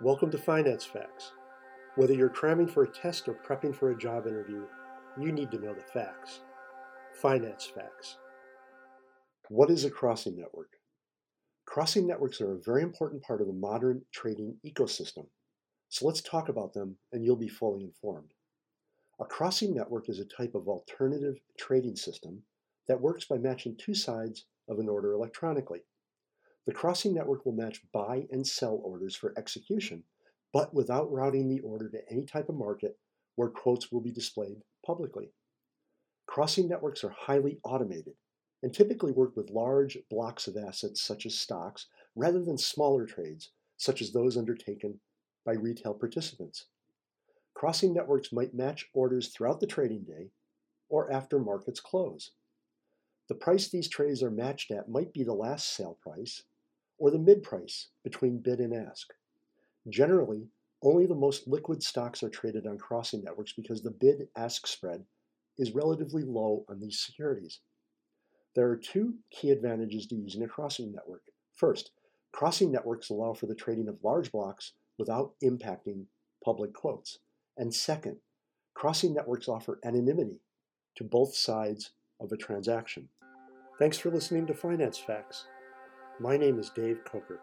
Welcome to Finance Facts. Whether you're cramming for a test or prepping for a job interview, you need to know the facts. Finance Facts. What is a crossing network? Crossing networks are a very important part of the modern trading ecosystem. So let's talk about them and you'll be fully informed. A crossing network is a type of alternative trading system that works by matching two sides of an order electronically. The crossing network will match buy and sell orders for execution, but without routing the order to any type of market where quotes will be displayed publicly. Crossing networks are highly automated and typically work with large blocks of assets such as stocks rather than smaller trades such as those undertaken by retail participants. Crossing networks might match orders throughout the trading day or after markets close. The price these trades are matched at might be the last sale price or the mid price between bid and ask. Generally, only the most liquid stocks are traded on crossing networks because the bid ask spread is relatively low on these securities. There are two key advantages to using a crossing network. First, crossing networks allow for the trading of large blocks without impacting public quotes. And second, crossing networks offer anonymity to both sides of a transaction. Thanks for listening to Finance Facts. My name is Dave Coker.